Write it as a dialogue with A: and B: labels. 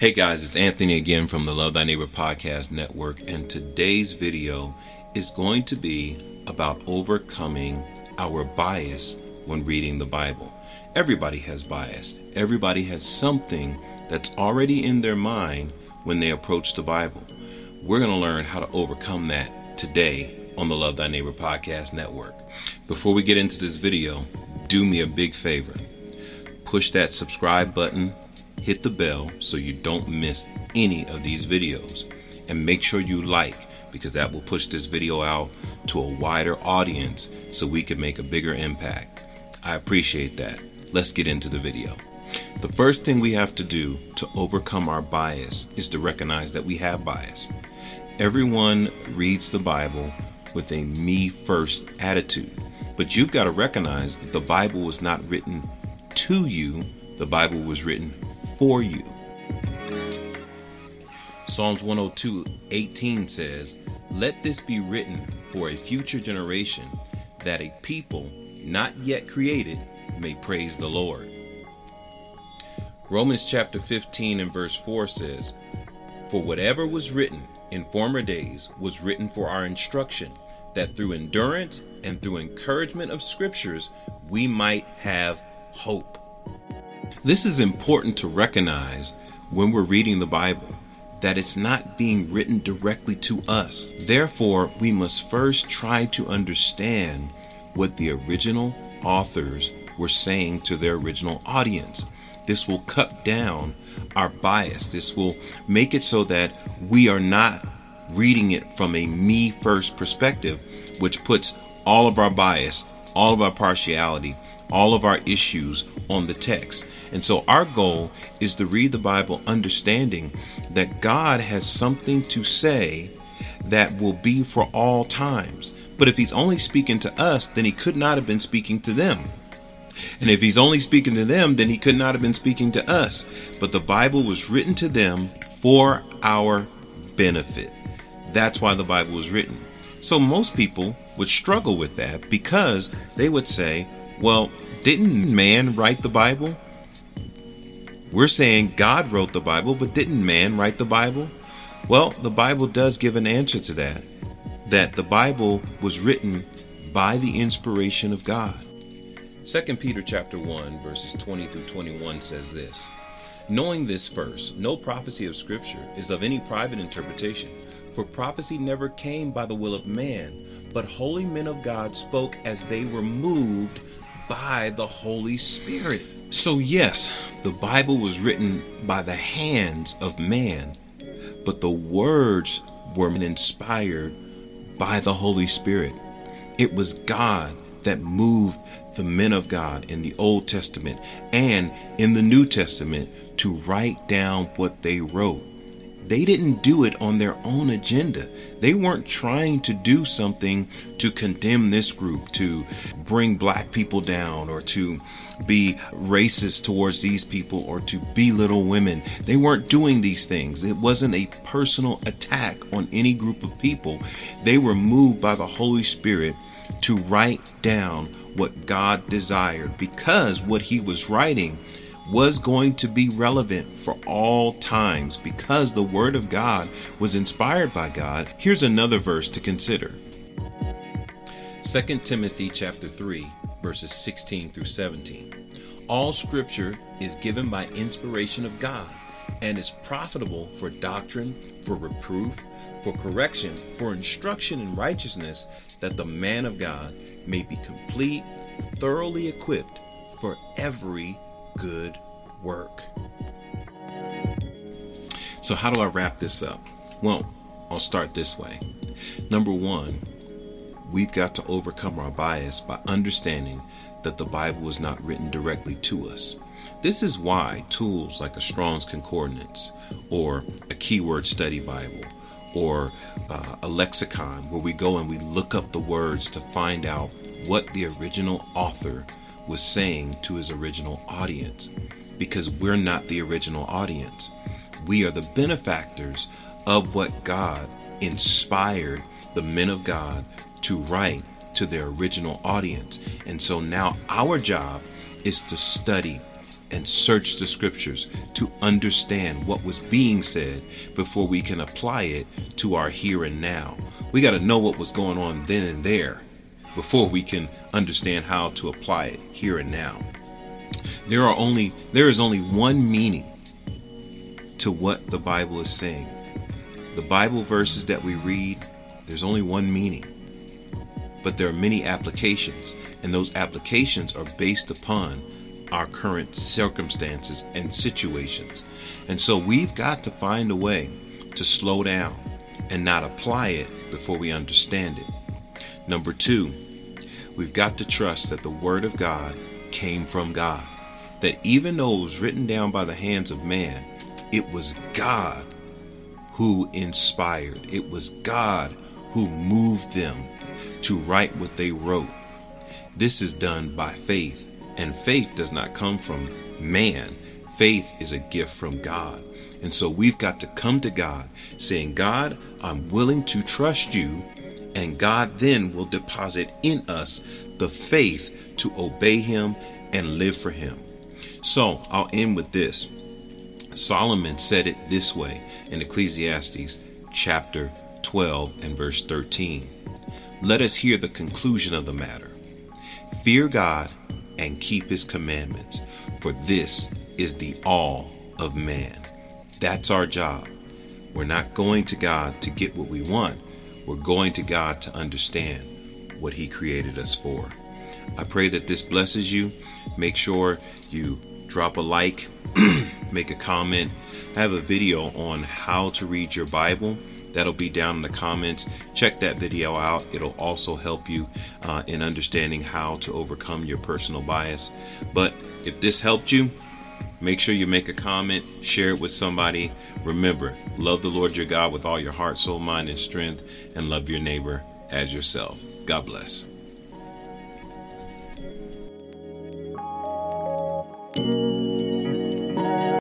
A: Hey guys, it's Anthony again from the Love Thy Neighbor Podcast Network, and today's video is going to be about overcoming our bias when reading the Bible. Everybody has bias, everybody has something that's already in their mind when they approach the Bible. We're going to learn how to overcome that today on the Love Thy Neighbor Podcast Network. Before we get into this video, do me a big favor push that subscribe button hit the bell so you don't miss any of these videos. And make sure you like because that will push this video out to a wider audience so we can make a bigger impact. I appreciate that. Let's get into the video. The first thing we have to do to overcome our bias is to recognize that we have bias. Everyone reads the Bible with a me first attitude, but you've got to recognize that the Bible was not written to you, the Bible was written for you. Psalms 102 18 says, Let this be written for a future generation, that a people not yet created may praise the Lord. Romans chapter 15 and verse 4 says, For whatever was written in former days was written for our instruction, that through endurance and through encouragement of scriptures we might have hope. This is important to recognize when we're reading the Bible that it's not being written directly to us. Therefore, we must first try to understand what the original authors were saying to their original audience. This will cut down our bias. This will make it so that we are not reading it from a me first perspective, which puts all of our bias, all of our partiality, all of our issues on the text. And so our goal is to read the Bible understanding that God has something to say that will be for all times. But if he's only speaking to us, then he could not have been speaking to them. And if he's only speaking to them, then he could not have been speaking to us. But the Bible was written to them for our benefit. That's why the Bible was written. So most people would struggle with that because they would say, well, didn't man write the Bible? We're saying God wrote the Bible, but didn't man write the Bible? Well, the Bible does give an answer to that. That the Bible was written by the inspiration of God. 2 Peter chapter 1 verses 20 through 21 says this. Knowing this first, no prophecy of scripture is of any private interpretation, for prophecy never came by the will of man, but holy men of God spoke as they were moved by the Holy Spirit. So, yes, the Bible was written by the hands of man, but the words were inspired by the Holy Spirit. It was God that moved the men of God in the Old Testament and in the New Testament to write down what they wrote they didn't do it on their own agenda. They weren't trying to do something to condemn this group, to bring black people down, or to be racist towards these people, or to belittle women. They weren't doing these things. It wasn't a personal attack on any group of people. They were moved by the Holy Spirit to write down what God desired because what He was writing was going to be relevant for all times because the Word of God was inspired by God. Here's another verse to consider 2 Timothy chapter 3, verses 16 through 17. All scripture is given by inspiration of God and is profitable for doctrine, for reproof, for correction, for instruction in righteousness, that the man of God may be complete, thoroughly equipped for every good work. So, how do I wrap this up? Well, I'll start this way. Number one, we've got to overcome our bias by understanding that the Bible was not written directly to us. This is why tools like a Strong's Concordance or a Keyword Study Bible or uh, a lexicon, where we go and we look up the words to find out what the original author was saying to his original audience because we're not the original audience. We are the benefactors of what God inspired the men of God to write to their original audience. And so now our job is to study and search the scriptures to understand what was being said before we can apply it to our here and now. We got to know what was going on then and there before we can understand how to apply it here and now. There are only there is only one meaning to what the Bible is saying. The Bible verses that we read, there's only one meaning. But there are many applications, and those applications are based upon our current circumstances and situations. And so we've got to find a way to slow down and not apply it before we understand it. Number two, we've got to trust that the Word of God came from God. That even though it was written down by the hands of man, it was God who inspired, it was God who moved them to write what they wrote. This is done by faith, and faith does not come from man. Faith is a gift from God. And so we've got to come to God saying, God, I'm willing to trust you. And God then will deposit in us the faith to obey Him and live for Him. So I'll end with this. Solomon said it this way in Ecclesiastes chapter 12 and verse 13. Let us hear the conclusion of the matter. Fear God and keep his commandments, for this is the all of man. That's our job. We're not going to God to get what we want. We're going to God to understand what he created us for. I pray that this blesses you. Make sure you drop a like, make a comment. I have a video on how to read your Bible. That'll be down in the comments. Check that video out. It'll also help you uh, in understanding how to overcome your personal bias. But if this helped you, make sure you make a comment, share it with somebody. Remember, love the Lord your God with all your heart, soul, mind, and strength, and love your neighbor as yourself. God bless.